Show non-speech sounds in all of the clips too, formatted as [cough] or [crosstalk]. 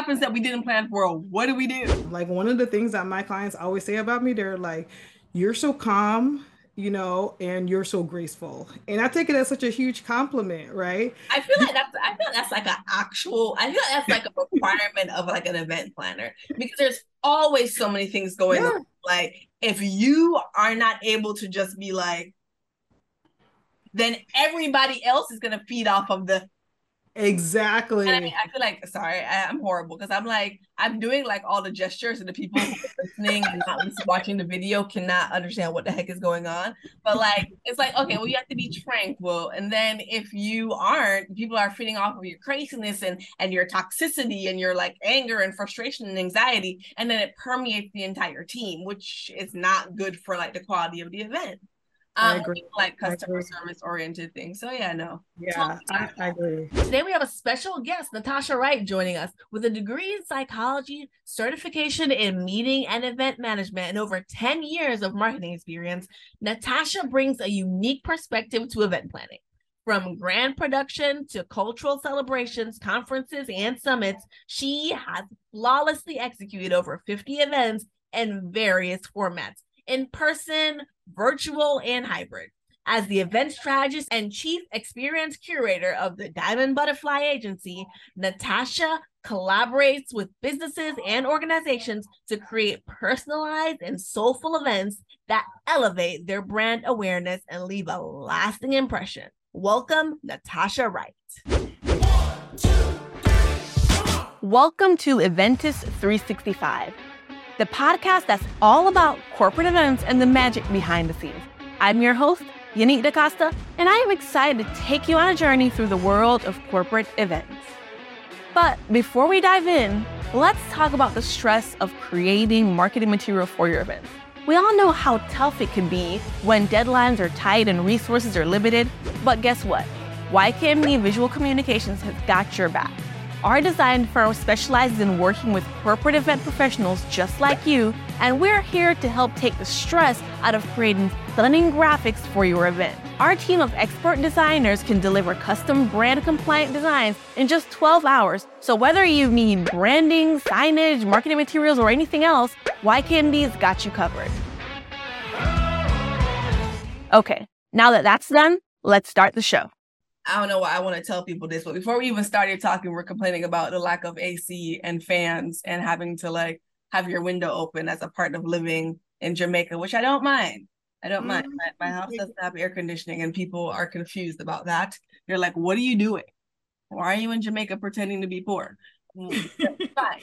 happens that we didn't plan for? What do we do? Like one of the things that my clients always say about me, they're like, "You're so calm." you know, and you're so graceful. And I take it as such a huge compliment, right? I feel like that's I feel like that's like an actual I feel like that's like a requirement of like an event planner because there's always so many things going yeah. on. Like if you are not able to just be like then everybody else is gonna feed off of the Exactly. And I mean, I feel like sorry, I, am horrible because I'm like I'm doing like all the gestures, and the people listening and not watching the video cannot understand what the heck is going on. But like, it's like okay, well, you have to be tranquil, and then if you aren't, people are feeding off of your craziness and and your toxicity and your like anger and frustration and anxiety, and then it permeates the entire team, which is not good for like the quality of the event. I um, agree. like customer service oriented things. So yeah, no. Yeah, I, I, agree. Today we have a special guest, Natasha Wright, joining us with a degree in psychology, certification in meeting and event management, and over 10 years of marketing experience. Natasha brings a unique perspective to event planning. From grand production to cultural celebrations, conferences, and summits, she has flawlessly executed over 50 events in various formats in person, virtual, and hybrid. As the event strategist and chief experience curator of the Diamond Butterfly Agency, Natasha collaborates with businesses and organizations to create personalized and soulful events that elevate their brand awareness and leave a lasting impression. Welcome, Natasha Wright. Welcome to Eventus 365 the podcast that's all about corporate events and the magic behind the scenes. I'm your host, Yanique DaCosta, and I am excited to take you on a journey through the world of corporate events. But before we dive in, let's talk about the stress of creating marketing material for your events. We all know how tough it can be when deadlines are tight and resources are limited, but guess what? YKMD Visual Communications has got your back. Our design firm specializes in working with corporate event professionals just like you, and we're here to help take the stress out of creating stunning graphics for your event. Our team of expert designers can deliver custom brand compliant designs in just 12 hours. So whether you need branding, signage, marketing materials, or anything else, YKMD's got you covered. Okay, now that that's done, let's start the show. I don't know why I want to tell people this, but before we even started talking, we're complaining about the lack of AC and fans and having to like have your window open as a part of living in Jamaica, which I don't mind. I don't mm-hmm. mind. My, my, house doesn't have air conditioning, and people are confused about that. They're like, "What are you doing? Why are you in Jamaica pretending to be poor?" Mm, [laughs] fine.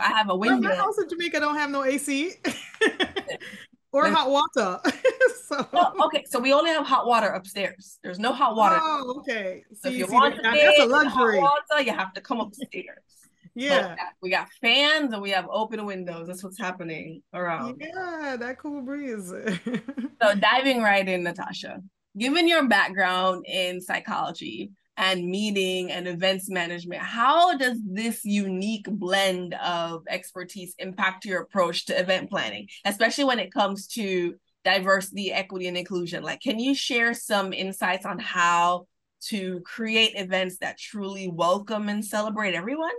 I have a [laughs] window. My house in Jamaica don't have no AC. [laughs] or hot water. [laughs] so well, okay, so we only have hot water upstairs. There's no hot water. Oh, okay. So, so if you, want that, that's a luxury. Water, you have to come upstairs. yeah, we got fans and we have open windows. That's what's happening around. Yeah, that cool breeze. so [laughs] diving right in, Natasha. Given your background in psychology, and meeting and events management. How does this unique blend of expertise impact your approach to event planning, especially when it comes to diversity, equity, and inclusion? Like, can you share some insights on how to create events that truly welcome and celebrate everyone?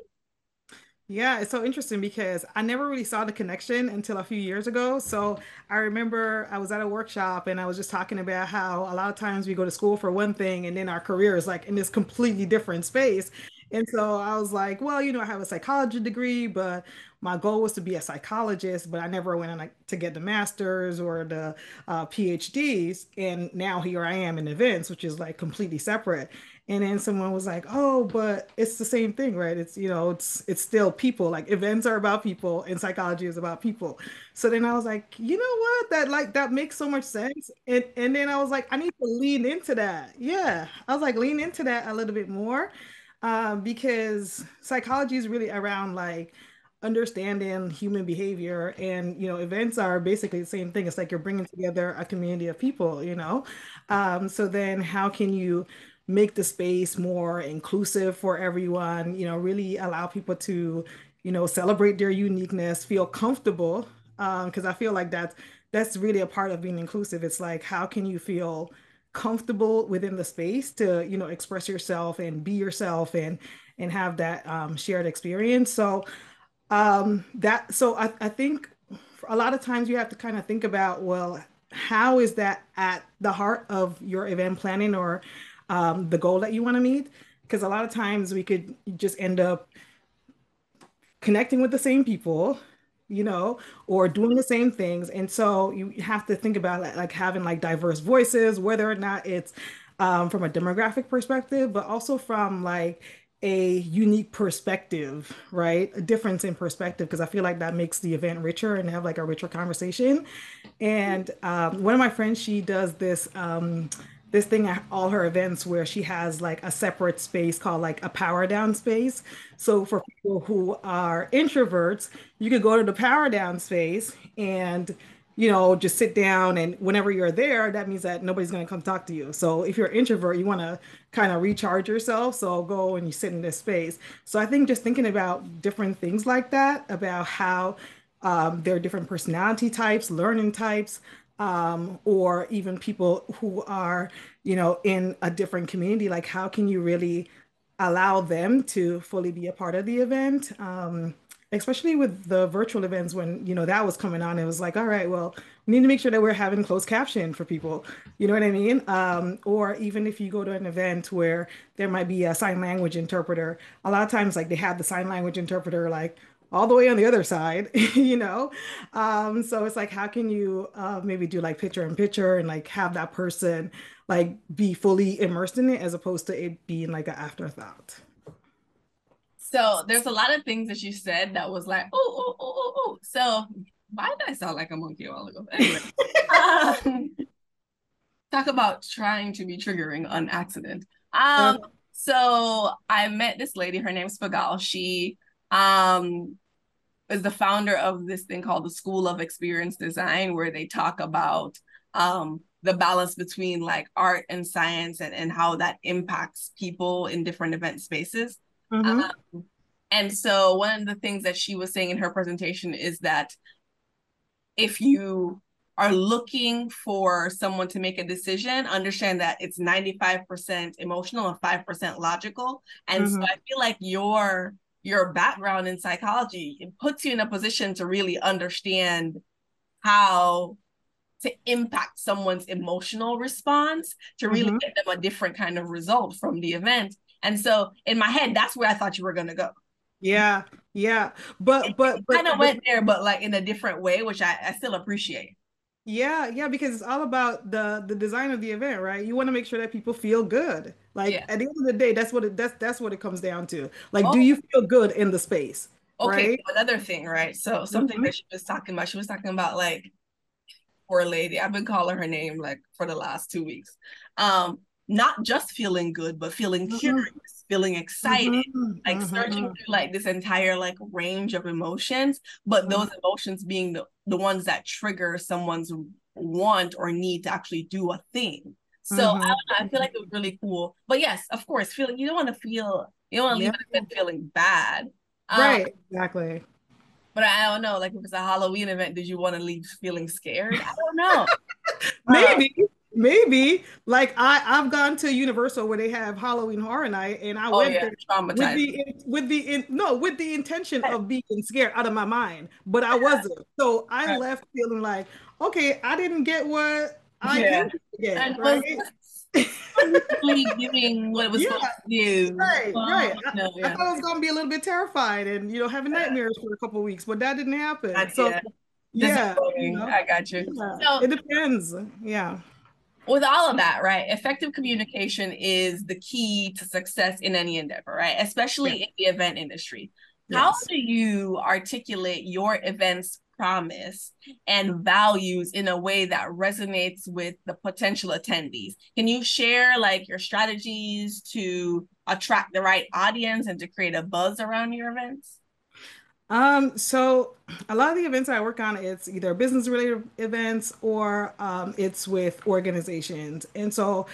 Yeah, it's so interesting because I never really saw the connection until a few years ago. So I remember I was at a workshop and I was just talking about how a lot of times we go to school for one thing and then our career is like in this completely different space. And so I was like, well, you know, I have a psychology degree, but my goal was to be a psychologist, but I never went on to get the masters or the uh, PhDs. And now here I am in events, which is like completely separate and then someone was like oh but it's the same thing right? It's you know it's it's still people. Like events are about people and psychology is about people. So then i was like you know what? That like that makes so much sense. And and then i was like i need to lean into that. Yeah. I was like lean into that a little bit more um, because psychology is really around like understanding human behavior and you know events are basically the same thing. It's like you're bringing together a community of people you know? Um, so then how can you make the space more inclusive for everyone, you know, really allow people to, you know, celebrate their uniqueness, feel comfortable. Because um, I feel like that's that's really a part of being inclusive. It's like how can you feel comfortable within the space to, you know, express yourself and be yourself and and have that um, shared experience. So um, that so I, I think a lot of times you have to kind of think about well how is that at the heart of your event planning or um, the goal that you want to meet because a lot of times we could just end up connecting with the same people you know or doing the same things and so you have to think about like having like diverse voices whether or not it's um, from a demographic perspective but also from like a unique perspective, right? A difference in perspective, because I feel like that makes the event richer and have like a richer conversation. And um, one of my friends, she does this um, this thing at all her events where she has like a separate space called like a power down space. So for people who are introverts, you could go to the power down space and you know, just sit down and whenever you're there, that means that nobody's going to come talk to you. So if you're an introvert, you want to kind of recharge yourself. So go and you sit in this space. So I think just thinking about different things like that, about how um, there are different personality types, learning types, um, or even people who are, you know, in a different community, like how can you really allow them to fully be a part of the event? Um, especially with the virtual events when you know that was coming on it was like all right well we need to make sure that we're having closed caption for people you know what i mean um, or even if you go to an event where there might be a sign language interpreter a lot of times like they have the sign language interpreter like all the way on the other side [laughs] you know um, so it's like how can you uh, maybe do like picture in picture and like have that person like be fully immersed in it as opposed to it being like an afterthought so there's a lot of things that you said that was like, oh, oh, oh, oh, oh. So why did I sound like a monkey a while ago? Anyway, [laughs] um, talk about trying to be triggering on accident. Um, so I met this lady. Her name's Pagal. She um is the founder of this thing called the School of Experience Design, where they talk about um the balance between like art and science and, and how that impacts people in different event spaces. Mm-hmm. Um, and so one of the things that she was saying in her presentation is that if you are looking for someone to make a decision, understand that it's 95% emotional and 5% logical. And mm-hmm. so I feel like your your background in psychology it puts you in a position to really understand how to impact someone's emotional response to really mm-hmm. get them a different kind of result from the event and so in my head, that's where I thought you were gonna go. Yeah, yeah. But but, but kind of went there, but like in a different way, which I, I still appreciate. Yeah, yeah, because it's all about the the design of the event, right? You want to make sure that people feel good. Like yeah. at the end of the day, that's what it that's that's what it comes down to. Like, oh. do you feel good in the space? Okay, right? another thing, right? So something mm-hmm. that she was talking about, she was talking about like poor lady. I've been calling her name like for the last two weeks. Um, not just feeling good, but feeling mm-hmm. curious, feeling excited, mm-hmm. like mm-hmm. searching through like this entire like range of emotions, but mm-hmm. those emotions being the, the ones that trigger someone's want or need to actually do a thing. So I, know, I feel like it was really cool. But yes, of course, feeling you don't want to feel you don't want to leave yeah. it feeling bad. Um, right, exactly. But I don't know, like if it's a Halloween event, did you want to leave feeling scared? I don't know. [laughs] Maybe. Um, Maybe like I I've gone to Universal where they have Halloween Horror Night, and I oh, went yeah, there with the with the in, no with the intention of being scared out of my mind, but I wasn't. So I right. left feeling like, okay, I didn't get what I yeah. get, and right? [laughs] really giving what it was yeah. supposed to do. Right, oh, right. I, no, yeah. I, thought I was gonna be a little bit terrified and you know having nightmares for a couple weeks, but that didn't happen. so yeah, you know, I got you. Yeah. So, it depends. Yeah with all of that, right? Effective communication is the key to success in any endeavor, right? Especially yeah. in the event industry. Yes. How do you articulate your event's promise and values in a way that resonates with the potential attendees? Can you share like your strategies to attract the right audience and to create a buzz around your events? Um, so a lot of the events I work on, it's either business related events or um, it's with organizations. And so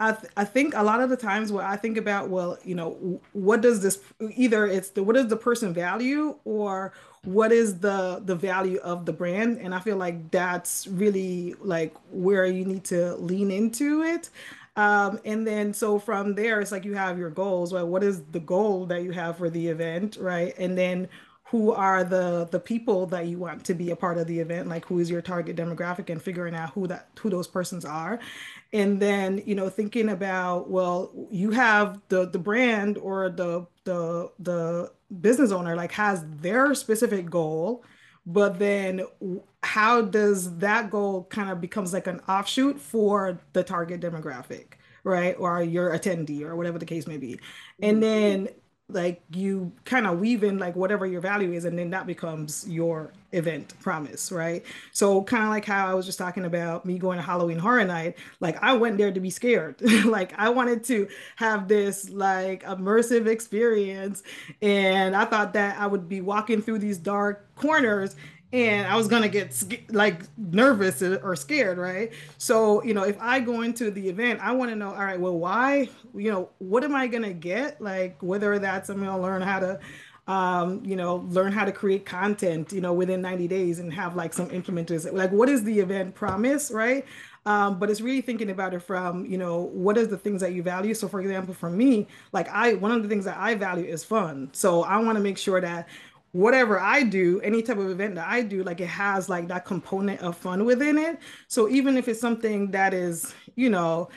I, th- I think a lot of the times what I think about, well, you know, what does this either it's the what does the person value or what is the the value of the brand? And I feel like that's really like where you need to lean into it. Um, and then so from there, it's like you have your goals. Well, what is the goal that you have for the event, right? And then who are the the people that you want to be a part of the event like who is your target demographic and figuring out who that who those persons are. And then you know thinking about well you have the the brand or the the the business owner like has their specific goal but then how does that goal kind of becomes like an offshoot for the target demographic right? Or your attendee or whatever the case may be. And mm-hmm. then like you kind of weave in like whatever your value is and then that becomes your event promise right? So kind of like how i was just talking about me going to halloween horror night like i went there to be scared. [laughs] Like i wanted to have this like immersive experience and i thought that i would be walking through these dark corners and I was gonna get like nervous or scared, right? So you know, if I go into the event, I want to know, all right, well, why? You know, what am I gonna get? Like whether that's I'm gonna learn how to, um, you know, learn how to create content, you know, within 90 days and have like some implementers. Like, what is the event promise, right? Um, but it's really thinking about it from you know what is the things that you value so for example for me like i one of the things that i value is fun so i want to make sure that whatever I do, any type of event that I do, like it has like that component of fun within it. So even if it's something that is, you know,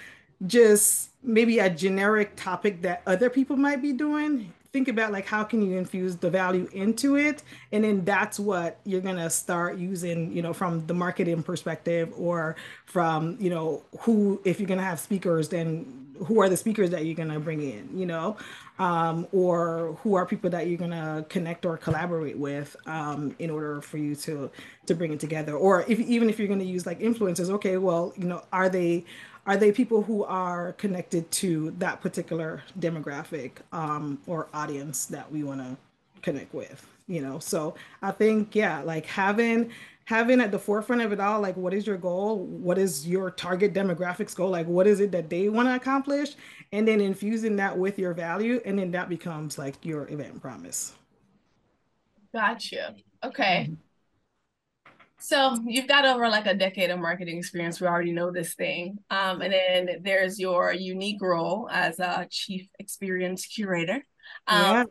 just maybe a generic topic that other people might be doing, think about like how can you infuse the value into it and then that's what you're going to start using you know from the marketing perspective or from you know who if you're going to have speakers then who are the speakers that you're going to bring in you know um, or who are people that you're going to connect or collaborate with um, in order for you to to bring it together? Or if even if you're going to use like influencers okay well you know are they are they people who are connected to that particular demographic um, or audience that we want to connect with you know? So i think yeah like having having at the forefront of it all like what is your goal what is your target demographics goal like what is it that they want to accomplish and then infusing that with your value and then that becomes like your event promise gotcha okay mm-hmm. So you've got over like a decade of marketing experience. We already know this thing. Um, and then there's your unique role as a chief experience curator. Um, yeah.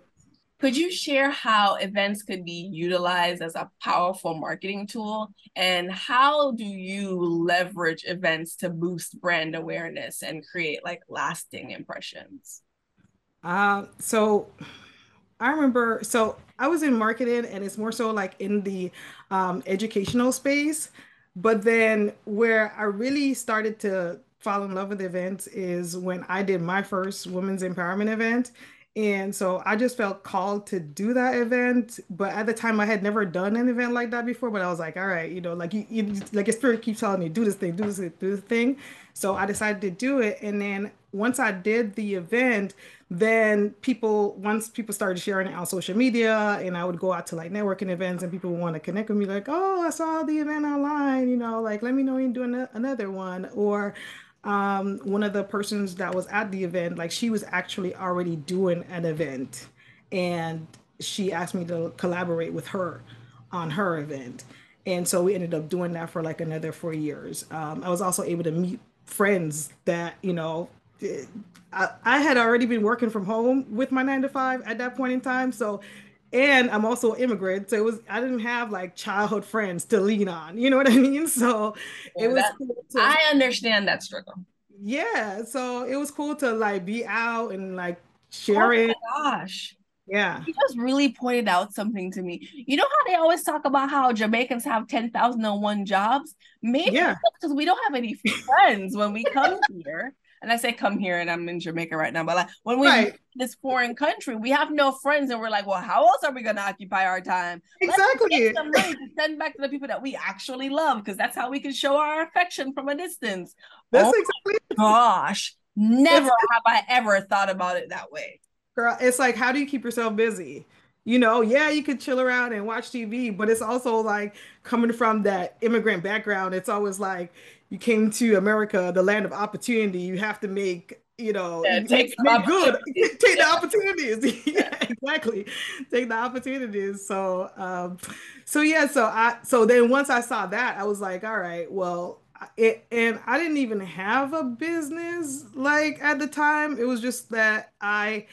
Could you share how events could be utilized as a powerful marketing tool? And how do you leverage events to boost brand awareness and create like lasting impressions? Uh, so I remember, so I was in marketing and it's more so like in the um, educational space. But then where I really started to fall in love with events is when I did my first women's empowerment event. And so I just felt called to do that event. But at the time, I had never done an event like that before. But I was like, all right, you know, like you, you like your spirit keeps telling me, do this thing, do this, do this thing. So I decided to do it. And then once I did the event, then people once people started sharing it on social media and i would go out to like networking events and people would want to connect with me like oh i saw the event online you know like let me know you're doing another one or um, one of the persons that was at the event like she was actually already doing an event. And she asked me to collaborate with her on her event. And so we ended up doing that for like another four years. Um, i was also able to meet friends that you know I, I had already been working from home with my nine to five at that point in time. So, and I'm also an immigrant. So it was, I didn't have like childhood friends to lean on. You know what I mean? [laughs] So yeah, it was, cool to, I understand that struggle. Yeah. So it was cool to like be out and like share oh it. gosh. Yeah. He just really pointed out something to me. You know how they always talk about how Jamaicans have 10,001 jobs? Maybe yeah. because we don't have any friends when we come here and I say come here and I'm in Jamaica right now, but like when we right. this foreign country, we have no friends and we're like, well, how else are we gonna occupy our time? Exactly. some money to send back to the people that we actually love because that's how we can show our affection from a distance. That's oh exactly. Gosh, never it's, have I ever thought about it that way. Girl, it's like how do you keep yourself busy? you know, yeah, you could chill around and watch TV, but it's also like coming from that immigrant background, it's always like you came to America, the land of opportunity. You have to make, you know, yeah, take make good, [laughs] take yeah. the opportunities. [laughs] yeah, exactly. Take the opportunities. So, um, so yeah, so I, so then once I saw that, I was like, all right, well, it, and I didn't even have a business like at the time. It was just that I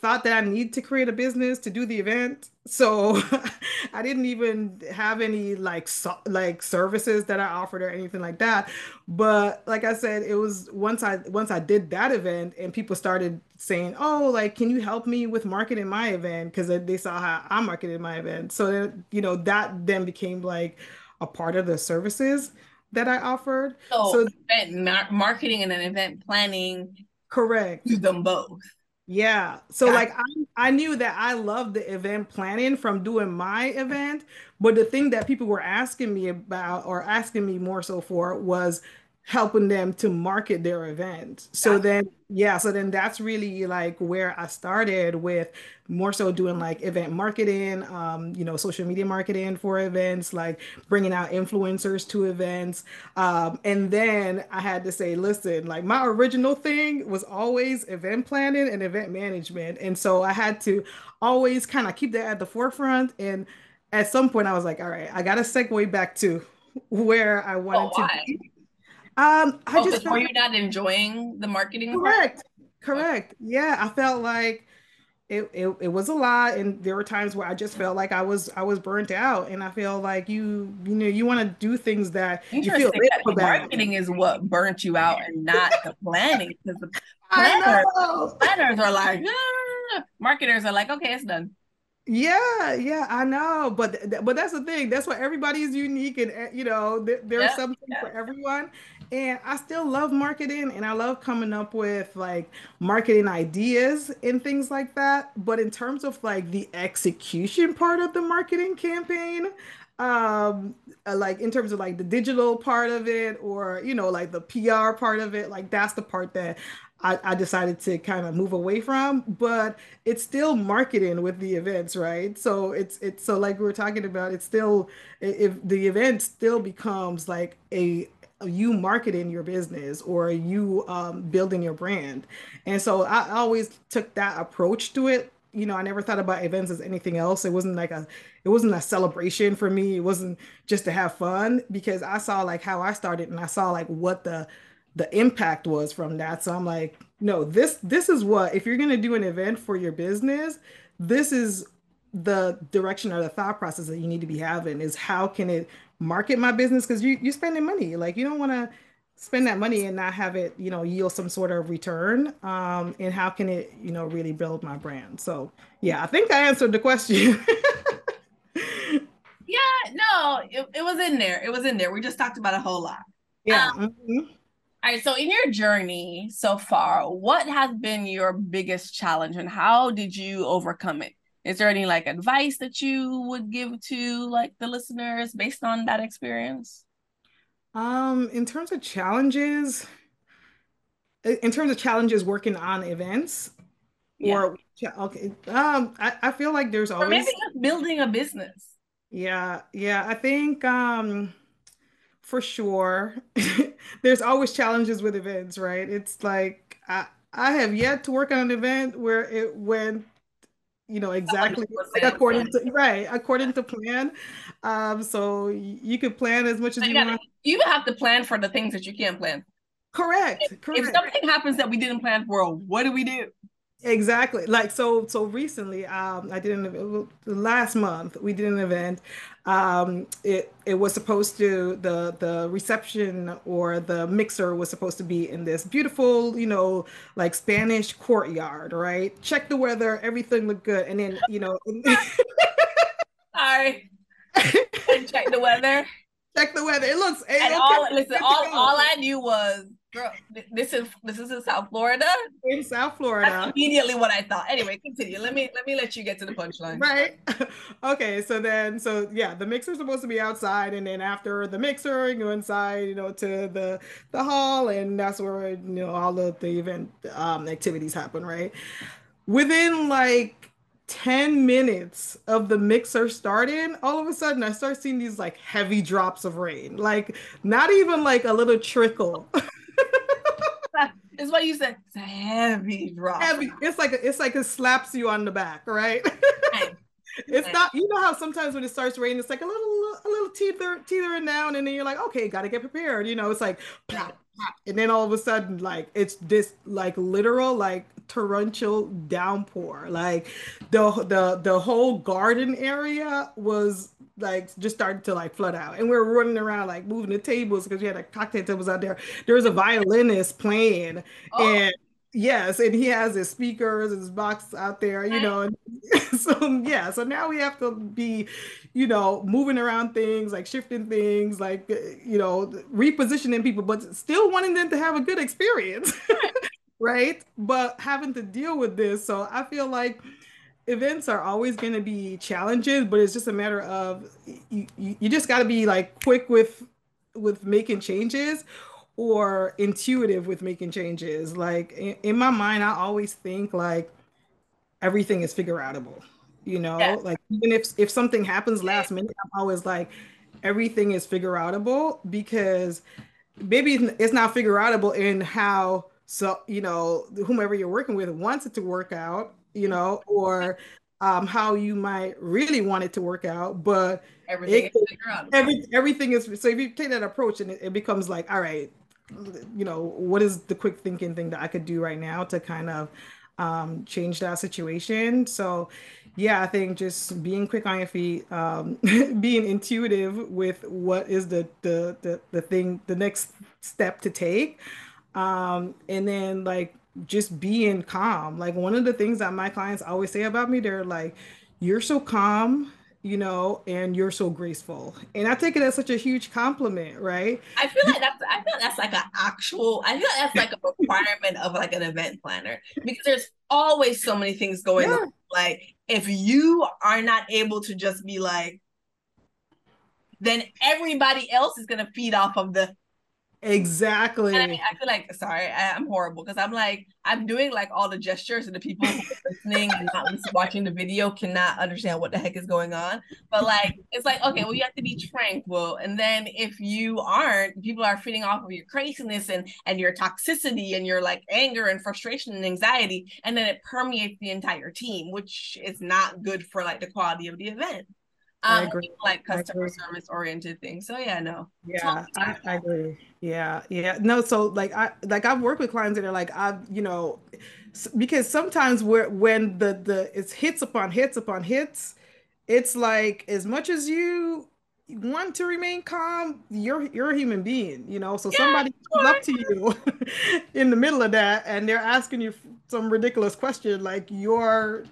thought that I need to create a business to do the event. So [laughs] I didn't even have any like so, like services that I offered or anything like that. But like I said, it was once I once I did that event and people started saying, "Oh, like can you help me with marketing my event?" because they saw how I marketed my event. So then, you know, that then became like a part of the services that I offered. So, so event marketing and an event planning correct. Do them both. Yeah. So like I, I knew that I loved the event planning from doing my event, but the thing that people were asking me about or asking me more so for was helping them to market their event. So then, yeah, so then that's really like where I started with more so doing like event marketing, um, you know, social media marketing for events, like bringing out influencers to events. Um, and then I had to say, listen, like my original thing was always event planning and event management. And so I had to always kind of keep that at the forefront. And at some point, I was like, all right, I got to segue back to [laughs] where I wanted oh, to be um, I oh, just were you not enjoying the marketing? Correct. Part? Correct. Yeah, I felt like it, it it was a lot, and there were times where I just felt like I was I was burnt out, and I feel like you you know you want to do things that you feel that marketing is what burnt you out, and not the planning because the [laughs] planners, planners are like ah. marketers are like okay, it's done. Yeah, yeah, I know, but but that's the thing. That's why everybody is unique, and eh, you know, there, there's something for everyone. And I still love marketing, and I love coming up with like marketing ideas and things like that. But in terms of like the execution part of the marketing campaign, um, uh, like in terms of like the digital part of it, or you know, like the PR part of it, like that's the part that I, I decided to kind of move away from, but it's still marketing with the events, right? So it's it's so like we were talking about, it's still if the event still becomes like a you marketing your business or you um, building your brand. And so I always took that approach to it. You know, I never thought about events as anything else. It wasn't like a, it wasn't a celebration for me. It wasn't just to have fun because I saw like how I started and I saw like what the the impact was from that. So I'm like, no, this this is what if you're gonna do an event for your business, this is the direction or the thought process that you need to be having is how can it market my business? Because you you're spending money. Like you don't want to spend that money and not have it you know yield some sort of return um and how can it you know really build my brand? So yeah i think i answered the question. [laughs] Yeah no it, it was in there. It was in there. We just talked about a whole lot. Yeah um, mm-hmm. All right. So, in your journey so far, what has been your biggest challenge and how did you overcome it? Is there any like advice that you would give to like the listeners based on that experience? Um, in terms of challenges, in terms of challenges working on events, yeah. or okay, um, I, I feel like there's always or maybe just building a business. Yeah, yeah. I think um for sure. [laughs] There's always challenges with events, right? It's like I I have yet to work on an event where it went you know exactly like according to right according to plan um so you could plan as much as you, you want you have to plan for the things that you can't plan correct if, correct. if something happens that we didn't plan for what do we do Exactly. Like so so recently um I did an last month we did an event um it it was supposed to the the reception or the mixer was supposed to be in this beautiful, you know, like Spanish courtyard, right? Check the weather, everything looked good and then, you know, [laughs] Sorry. [laughs] check the weather. Check the weather. It looks and all listen, all, all I knew was Girl, this is this is in South Florida. In South Florida. That's immediately what I thought. Anyway, continue. Let me let me let you get to the punchline. Right. [laughs] okay. So then, so yeah, the mixer's supposed to be outside, and then after the mixer, you go inside, you know, to the the hall, and that's where you know all of the event um, activities happen. Right. Within like 10 minutes of the mixer starting, all of a sudden I start seeing these like heavy drops of rain. Like not even like a little trickle. [laughs] It's what you said. It's a heavy drop. Heavy. It's like it's like it slaps you on the back, right? [laughs] it's not you know how sometimes when it starts raining it's like a little a little teether teetering down and then you're like okay gotta get prepared you know it's like plop, plop, and then all of a sudden like it's this like literal like torrential downpour like the the the whole garden area was like just started to like flood out and we are running around like moving the tables because we had a cocktail tables out there there was a violinist playing oh. and Yes, and he has his speakers, and his box out there, you know. [laughs] So yeah, so now we have to be, you know, moving around things, like shifting things, like uh, you know, repositioning people, but still wanting them to have a good experience, [laughs] right? But having to deal with this, so I feel like events are always going to be challenges, but it's just a matter of you, you, you just got to be like quick with with making changes or intuitive with making changes. Like in, in my mind, I always think like everything is figure outable. You know, yeah. like even if if something happens last minute, I'm always like everything is figure outable because maybe it's not figure outable in how so you know whomever you're working with wants it to work out you know or um, how you might really want it to work out but everything it, is every, everything is so if you take that approach and it, it becomes like all right you know, what is the quick thinking thing that I could do right now to kind of um, change that situation? So, yeah, I think just being quick on your feet, um, [laughs] being intuitive with what is the, the the the thing, the next step to take, um, and then like just being calm. Like one of the things that my clients always say about me, they're like, "You're so calm." you know, and you're so graceful. And I take it as such a huge compliment, right? I feel like that's I feel like that's like an actual I feel like that's like a requirement of like an event planner because there's always so many things going yeah. on. Like if you are not able to just be like then everybody else is gonna feed off of the Exactly. I, I, feel like sorry, I, am horrible because I'm like I'm doing like all the gestures and the people listening and not watching the video cannot understand what the heck is going on. But like it's like okay, well you have to be tranquil, and then if you aren't, people are feeding off of your craziness and and your toxicity and your like anger and frustration and anxiety, and then it permeates the entire team, which is not good for like the quality of the event. Um, like customer service oriented things. So yeah, no. Yeah, I, I, agree. Yeah, yeah. No, so like I like I've worked with clients that are like I've you know because sometimes where when the the it's hits upon hits upon hits, it's like as much as you want to remain calm, you're you're a human being, you know. So yeah, somebody comes up to you [laughs] in the middle of that and they're asking you some ridiculous question, like you're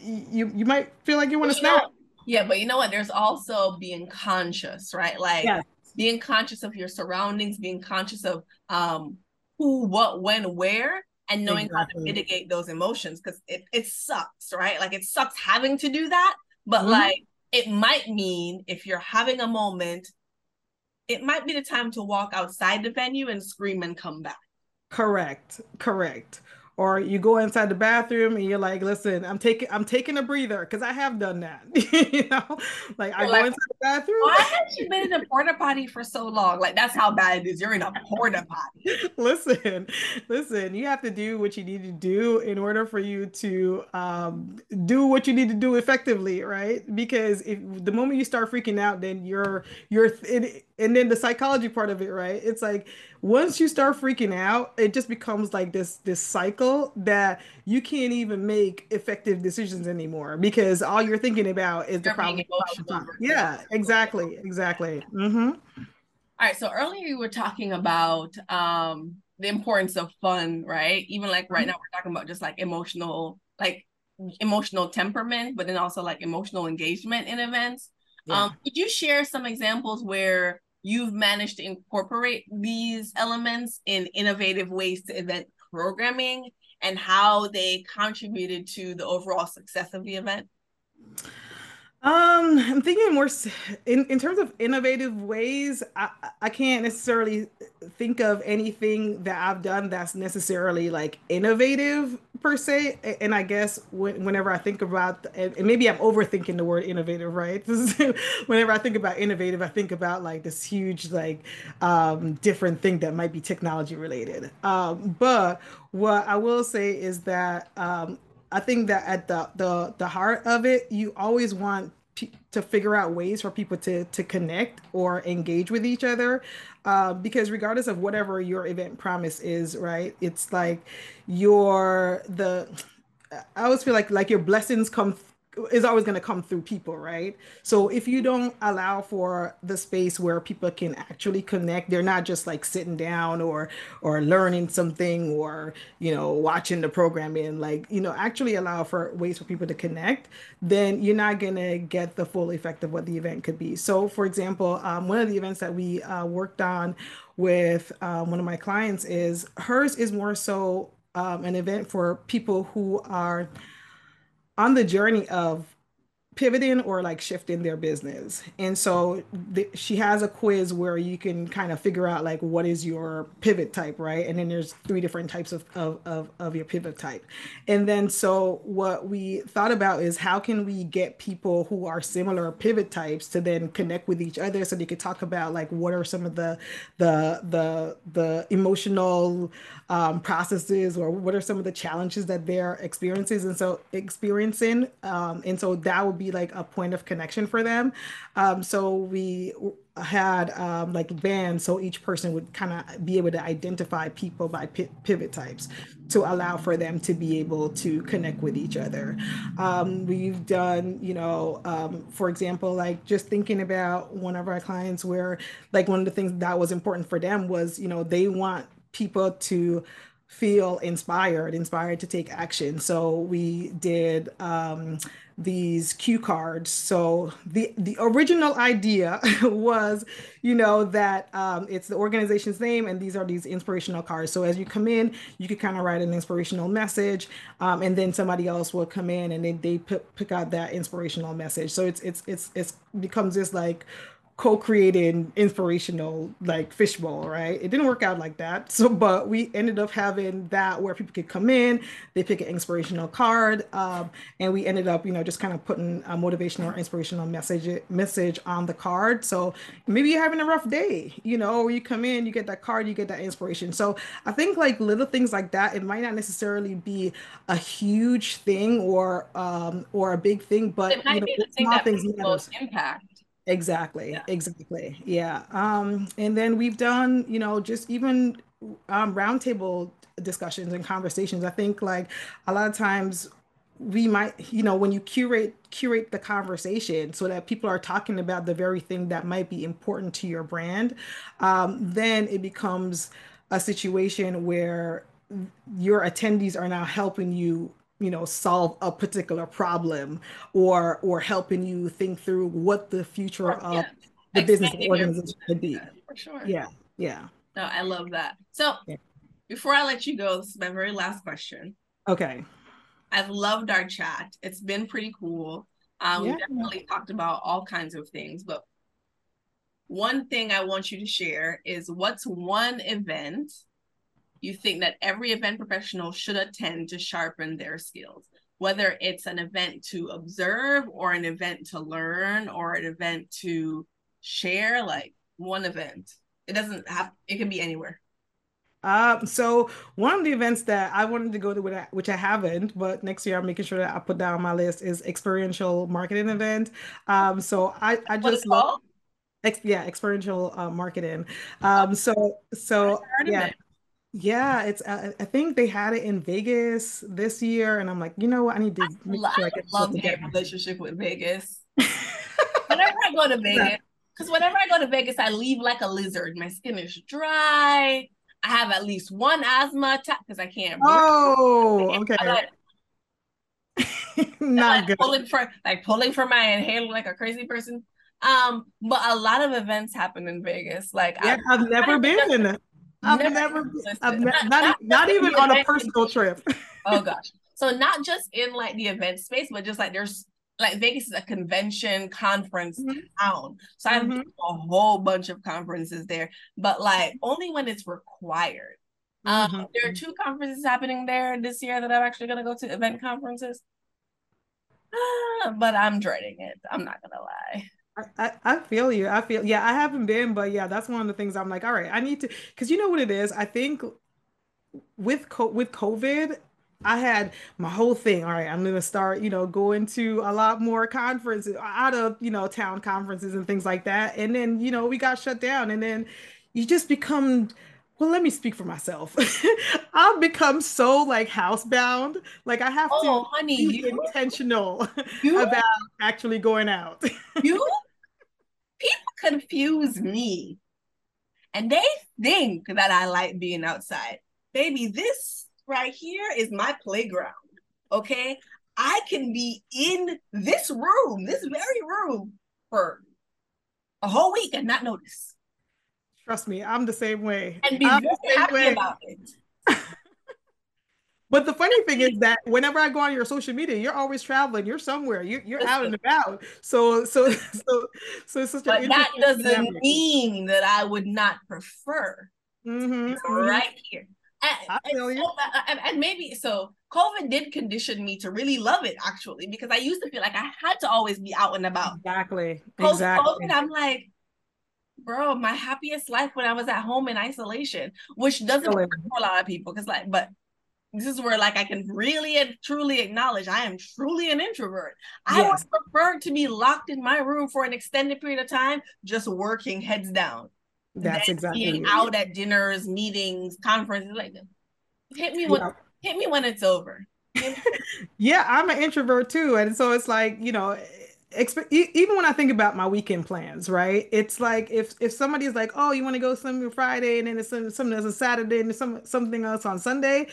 you you might feel like you want to snap. Yeah, but you know what? There's also being conscious, right? Like yes. being conscious of your surroundings, being conscious of um who, what, when, where, and knowing exactly. how to mitigate those emotions because it, it sucks, right? Like it sucks having to do that, but mm-hmm. like it might mean if you're having a moment, it might be the time to walk outside the venue and scream and come back. Correct. Correct or you go inside the bathroom and you're like, listen, I'm taking I'm taking a breather because I have done that. [laughs] you know, like I like, go inside the bathroom. Why have you been in a porta potty for so long? Like that's how bad it is. You're in a porta potty. [laughs] listen, listen, you have to do what you need to do in order for you to um, do what you need to do effectively, right? Because if the moment you start freaking out, then you're you're it, and then the psychology part of it, right? It's like once you start freaking out, it just becomes like this this cycle that you can't even make effective decisions anymore because all you're thinking about is the problem. Yeah, exactly, exactly. Mm-hmm. All right. So earlier you were talking about um, the importance of fun, right? Even like right mm-hmm. now we're talking about just like emotional, like emotional temperament, but then also like emotional engagement in events. Yeah. Um, could you share some examples where you've managed to incorporate these elements in innovative ways to event programming and how they contributed to the overall success of the event? Um, I'm thinking more in, in terms of innovative ways. I, I can't necessarily think of anything that I've done that's necessarily like innovative per se. And I guess when, whenever I think about, and maybe I'm overthinking the word innovative, right? [laughs] whenever I think about innovative, I think about like this huge, like, um, different thing that might be technology related. Um, but what I will say is that, um, I think that at the the the heart of it, you always want to figure out ways for people to to connect or engage with each other uh, because regardless of whatever your event promise is right it's like your the i always feel like like your blessings come is always going to come through people, right? So if you don't allow for the space where people can actually connect, they're not just like sitting down or or learning something or you know watching the programming, like you know actually allow for ways for people to connect, then you're not going to get the full effect of what the event could be. So for example, um, one of the events that we uh, worked on with um, one of my clients is hers is more so um, an event for people who are on the journey of pivoting or like shifting their business. And so she has a quiz where you can kind of figure out like what is your pivot type, right? And then there's three different types of, of, of, of your pivot type. And then so what we thought about is how can we get people who are similar pivot types to then connect with each other so they could talk about like what are some of the the the the emotional um, processes or what are some of the challenges that they're experiencing and so experiencing um, and so that would be like a point of connection for them. Um, so we had um, like vans, so each person would kind of be able to identify people by pivot types to allow for them to be able to connect with each other. Um, we've done, you know, um, for example, like just thinking about one of our clients where like one of the things that was important for them was, you know, they want people to feel inspired, inspired to take action. So we did um, these cue cards. So the the original idea [laughs] was, you know, that um, it's the organization's name and these are these inspirational cards. So as you come in, you could kind of write an inspirational message, um, and then somebody else will come in and then they pick, pick out that inspirational message. So it's it's it's it's becomes this like co-created inspirational like fishbowl right? It didn't work out like that. So but we ended up having that where people could come in they pick an inspirational card um, and we ended up you know just kind of putting a motivational or inspirational message message on the card. So maybe you're having a rough day you know or you come in you get that card you get that inspiration. So i think like little things like that it might not necessarily be a huge thing or um or a big thing but it might you know, be the thing that makes most impact Exactly. Yeah. Exactly. Yeah. Um, and then we've done, you know, just even um, roundtable discussions and conversations. I think like a lot of times we might, you know, when you curate curate the conversation so that people are talking about the very thing that might be important to your brand, um, then it becomes a situation where your attendees are now helping you you know solve a particular problem or or helping you think through what the future of yeah. the business organization could be. for sure. Yeah yeah. No i love that. So yeah. before i let you go this is my very last question. Okay. I've loved our chat. It's been pretty cool. Um, yeah. we definitely talked about all kinds of things but one thing i want you to share is what's one event you think that every event professional should attend to sharpen their skills, whether it's an event to observe or an event to learn or an event to share, like one event. It doesn't have, it can be anywhere. Um, so one of the events that I wanted to go to, which I haven't, but next year I'm making sure that I put down on my list is experiential marketing event. Um, so I, I just love, ex- yeah, experiential uh, marketing. Um, so, so yeah. Yeah, it's. Uh, I think they had it in Vegas this year, and I'm like, you know what? I need to I make sure I get love relationship with Vegas. [laughs] whenever I go to Vegas, because whenever I go to Vegas, I leave like a lizard. My skin is dry. I have at least one asthma attack because I can't. Oh, [laughs] okay. Like, [laughs] Not like good. Pulling for like pulling for my inhaler like a crazy person. Um, but a lot of events happen in Vegas. Like yeah, I, have never been. I've never, never I've ne- not, not, not, even on a personal trip. [laughs] oh gosh. So not just in like the event space, but just like there's like Vegas is a convention conference mm-hmm. town. So I've mm-hmm. a whole bunch of conferences there, but like only when it's required. Um, mm-hmm. there are two conferences happening there this year that I'm actually gonna go to event conferences. but I'm dreading it. I'm not gonna lie. I, I feel you. I feel yeah, I haven't been, but yeah, that's one of the things I'm like, all right, I need to because you know what it is. I think with co- with COVID, I had my whole thing. All right, I'm gonna start, you know, going to a lot more conferences, out of, you know, town conferences and things like that. And then, you know, we got shut down. And then you just become, well, let me speak for myself. [laughs] I've become so like housebound. Like I have Oh, to honey, be you intentional you [laughs] about actually going out. you confuse me and they think that I like being outside. Baby, this right here is my playground. Okay. I can be in this room, this very room, for a whole week and not notice. Trust me, I'm the same way. And be I'm very happy way. about it. But the funny thing is [laughs] that whenever I go on your social media, you're always traveling. You're somewhere. You, you're out and [laughs] about. So, so, [laughs] so, so it's such an that doesn't dynamic. mean that I would not prefer Mhm, It's mhm. right here. And, feel you. so- uh, and, and maybe so COVID did condition me to really love it actually because I used to feel like I had to always be out and about. Exactly. Post Exactly. COVID, I'm like, bro, my happiest life when I was at home in isolation, which doesn't work for a lot of people because like, but this is where like I can really and truly acknowledge I am truly an introvert. I would Yes. prefer to be locked in my room for an extended period of time, just working heads down That's exactly being it. out at dinners, meetings, conferences. Like, hit me when Yeah. hit me when it's over. [laughs] Yeah, I'm an introvert too, and so it's like, you know, even when I think about my weekend plans, right? It's like if if somebody's like, "Oh, you want to go somewhere Friday," and then it's some, something else on Saturday, and some something else on Sunday,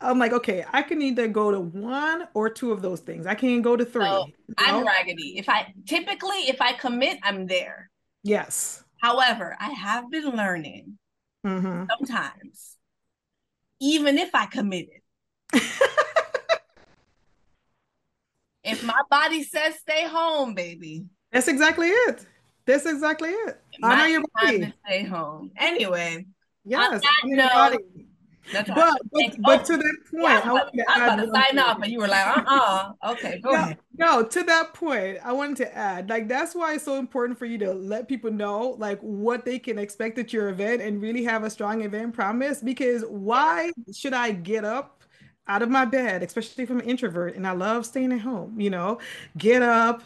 I'm like, okay, I can either go to one or two of those things. I can't go to three. So, I'm know? raggedy. If I typically if I commit, I'm there. Yes. However, I have been learning hmm sometimes, even if I committed, [laughs] if my body says stay home, baby, That's exactly it. That's exactly it. Honor your body. stay home. Anyway, Yes, that note. That's But but, but oh, to that point, yeah, I wanted about, to I'm add about to sign off, and you were like, uh-uh. Okay, go No, ahead. no, to that point, I wanted to add, like, that's why it's so important for you to let people know, like, what they can expect at your event and really have a strong event promise. Because why should I get up out of my bed, especially if I'm an introvert and I love staying at home, you know, get up,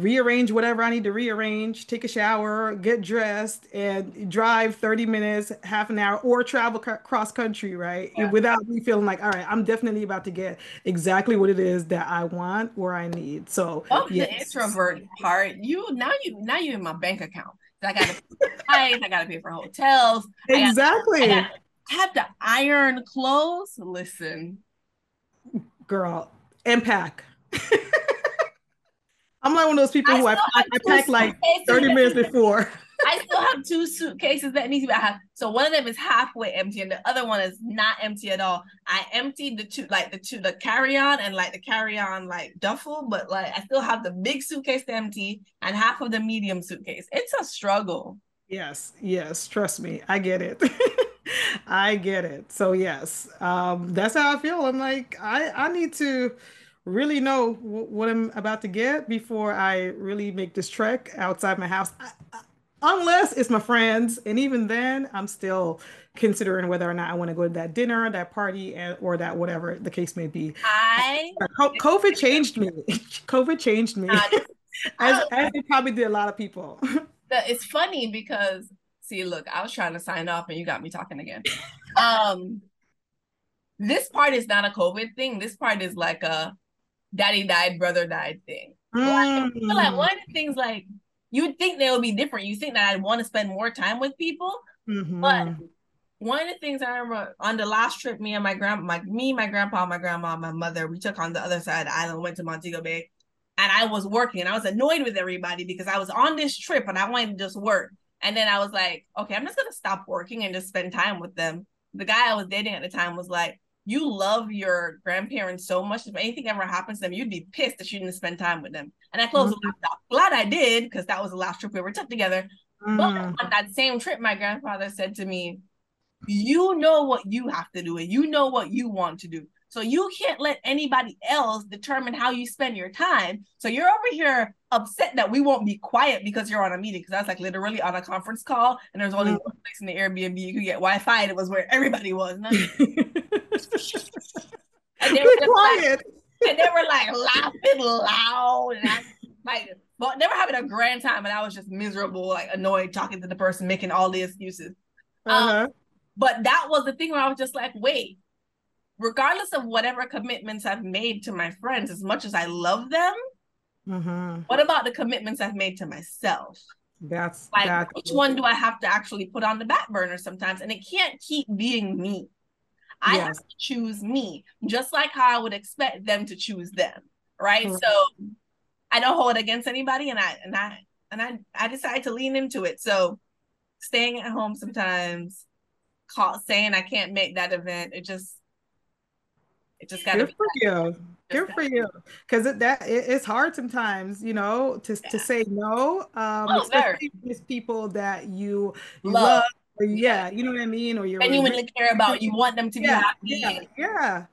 rearrange whatever I need to rearrange, take a shower, get dressed, and drive 30 minutes, half an hour, or travel c- cross country, right? Yeah. Without me feeling like, all right, I'm definitely about to get exactly what it is that I want or I need. So, the yes. introvert part. You now you now you in my bank account. I gotta pay for flights, I gotta pay for hotels. I got Exactly, I got I have to iron clothes. Listen, girl, and pack. [laughs] I'm like one of those people I who I pack, I pack like 30 minutes before. [laughs] I still have two suitcases that need to be. I have so one of them is halfway empty, and the other one is not empty at all. I emptied the two, like the two, the carry on and like the carry on like duffel, but like I still have the big suitcase to empty and half of the medium suitcase. It's a struggle. Yes, yes, trust me, I get it. [laughs] I get it. So yes, um, that's how I feel. I'm like, I I need to really know wh- what I'm about to get before I really make this trek outside my house. I, I- unless it's my friends, and even then, I'm still considering whether or not I want to go to that dinner, that party, and or that whatever the case may be. I COVID changed me. [laughs] COVID changed me, uh, [laughs] as as it probably did a lot of people. [laughs] it's funny because see, look, I was trying to sign off and you got me talking again. Um, this part is not a COVID thing. This part is like a daddy died, brother died thing. I feel like Mm. one of the things like you would think they would be different. You think that I'd want to spend more time with people, Mhm. but one of the things I remember on the last trip, me and my grand, my me, my grandpa, my grandma, my mother, we took on the other side of the island, went to Montego Bay, and I was working, and I was annoyed with everybody because I was on this trip and I wanted to just work. And then I was like, okay, I'm just gonna stop working and just spend time with them. The guy I was dating at the time was like, you love your grandparents so much. If anything ever happens to them, you'd be pissed that you didn't spend time with them. And I closed the laptop. Glad I did, because that was the last trip we ever took together. But Mm. on that same trip, my grandfather said to me, You know what you have to do, and you know what you want to do. So you can't let anybody else determine how you spend your time. So you're over here upset that we won't be quiet because you're on a meeting. Because I was like literally on a conference call, and there's only Mm. one place in the Airbnb you could get Wi-Fi, and it was where everybody was. [laughs] And I was like, And they were just like, and they were like laughing loud, and I like, but they were having a grand time, and I was just miserable, like annoyed, talking to the person, making all the excuses. Um, uh-huh. Um, but that was the thing where I was just like, wait, regardless of whatever commitments I've made to my friends, as much as I love them, mm-hmm. what about the commitments I've made to myself? That's like that's which one do I have to actually put on the back burner sometimes? And it can't keep being me. I yes. have to choose me, just like how I would expect them to choose them. Right. Mm-hmm. So I don't hold against anybody and I and I and I I decide to lean into it. So staying at home sometimes, call saying I can't make that event, it just it just got to be for you. Good for you, because it, that it, it's hard sometimes, you know, to yeah. to say no, um, oh, especially with people that you, you love. love or, yeah, you know what I mean, or you're genuinely care about. You want them to be yeah, happy. Yeah, yeah.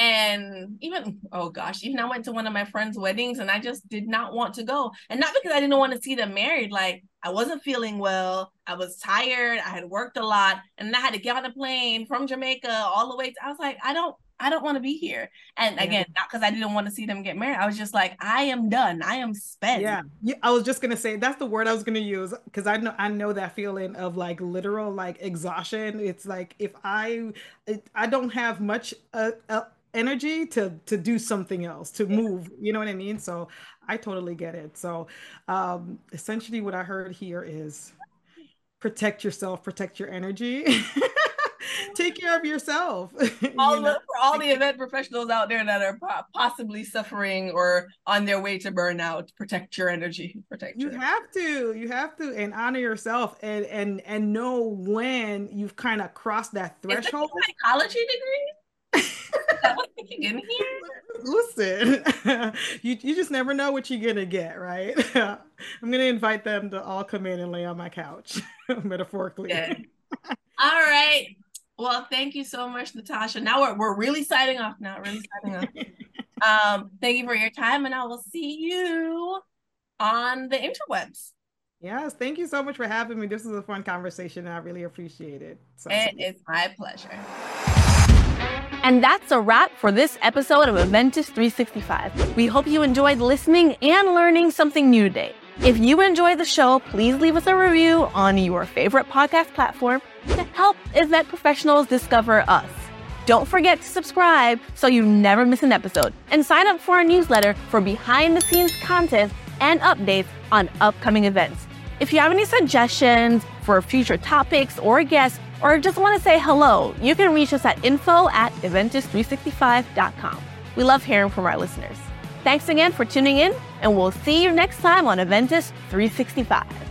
And even oh gosh, even I went to one of my friends' weddings and I just did not want to go, and not because I didn't want to see them married. Like I wasn't feeling well. I was tired. I had worked a lot, and I had to get on a plane from Jamaica all the way. To, I was like, I don't I don't want to be here. And yeah. again, not because I didn't want to see them get married. I was just like, I am done. I am spent. Yeah. yeah I was just gonna say that's the word I was gonna use because I know I know that feeling of like literal like exhaustion. It's like if I I don't have much uh, uh, energy to to do something else to yeah. move. You know what I mean? So I totally get it. So um essentially what I heard here is protect yourself, protect your energy. [laughs] take care of yourself. [laughs] all you know? the, for all the event professionals out there that are possibly suffering or on their way to burnout, protect your energy. Protect. You have to. You have to, and honor yourself, and and and know when you've kind of crossed that threshold. Is psychology degree. that what you in here? Listen, [laughs] you you just never know what you're gonna get, right? [laughs] I'm gonna invite them to all come in and lay on my couch, metaphorically. Yeah. All right. Well, thank you so much, Natasha. Now we're, we're really signing off. Now, really signing off. [laughs] um, thank you for your time, and I will see you on the interwebs. Yes, thank you so much for having me. This was a fun conversation, and I really appreciate it. So. It is my pleasure. And that's a wrap for this episode of Eventus 365. We hope you enjoyed listening and learning something new today. If you enjoy the show, please leave us a review on your favorite podcast platform to help event professionals discover us. Don't forget to subscribe so you never miss an episode and sign up for our newsletter for behind the scenes content and updates on upcoming events. If you have any suggestions for future topics or guests, or just want to say hello, you can reach us at info at eventus365.com. We love hearing from our listeners. Thanks again for tuning in, and we'll see you next time on Eventus 365.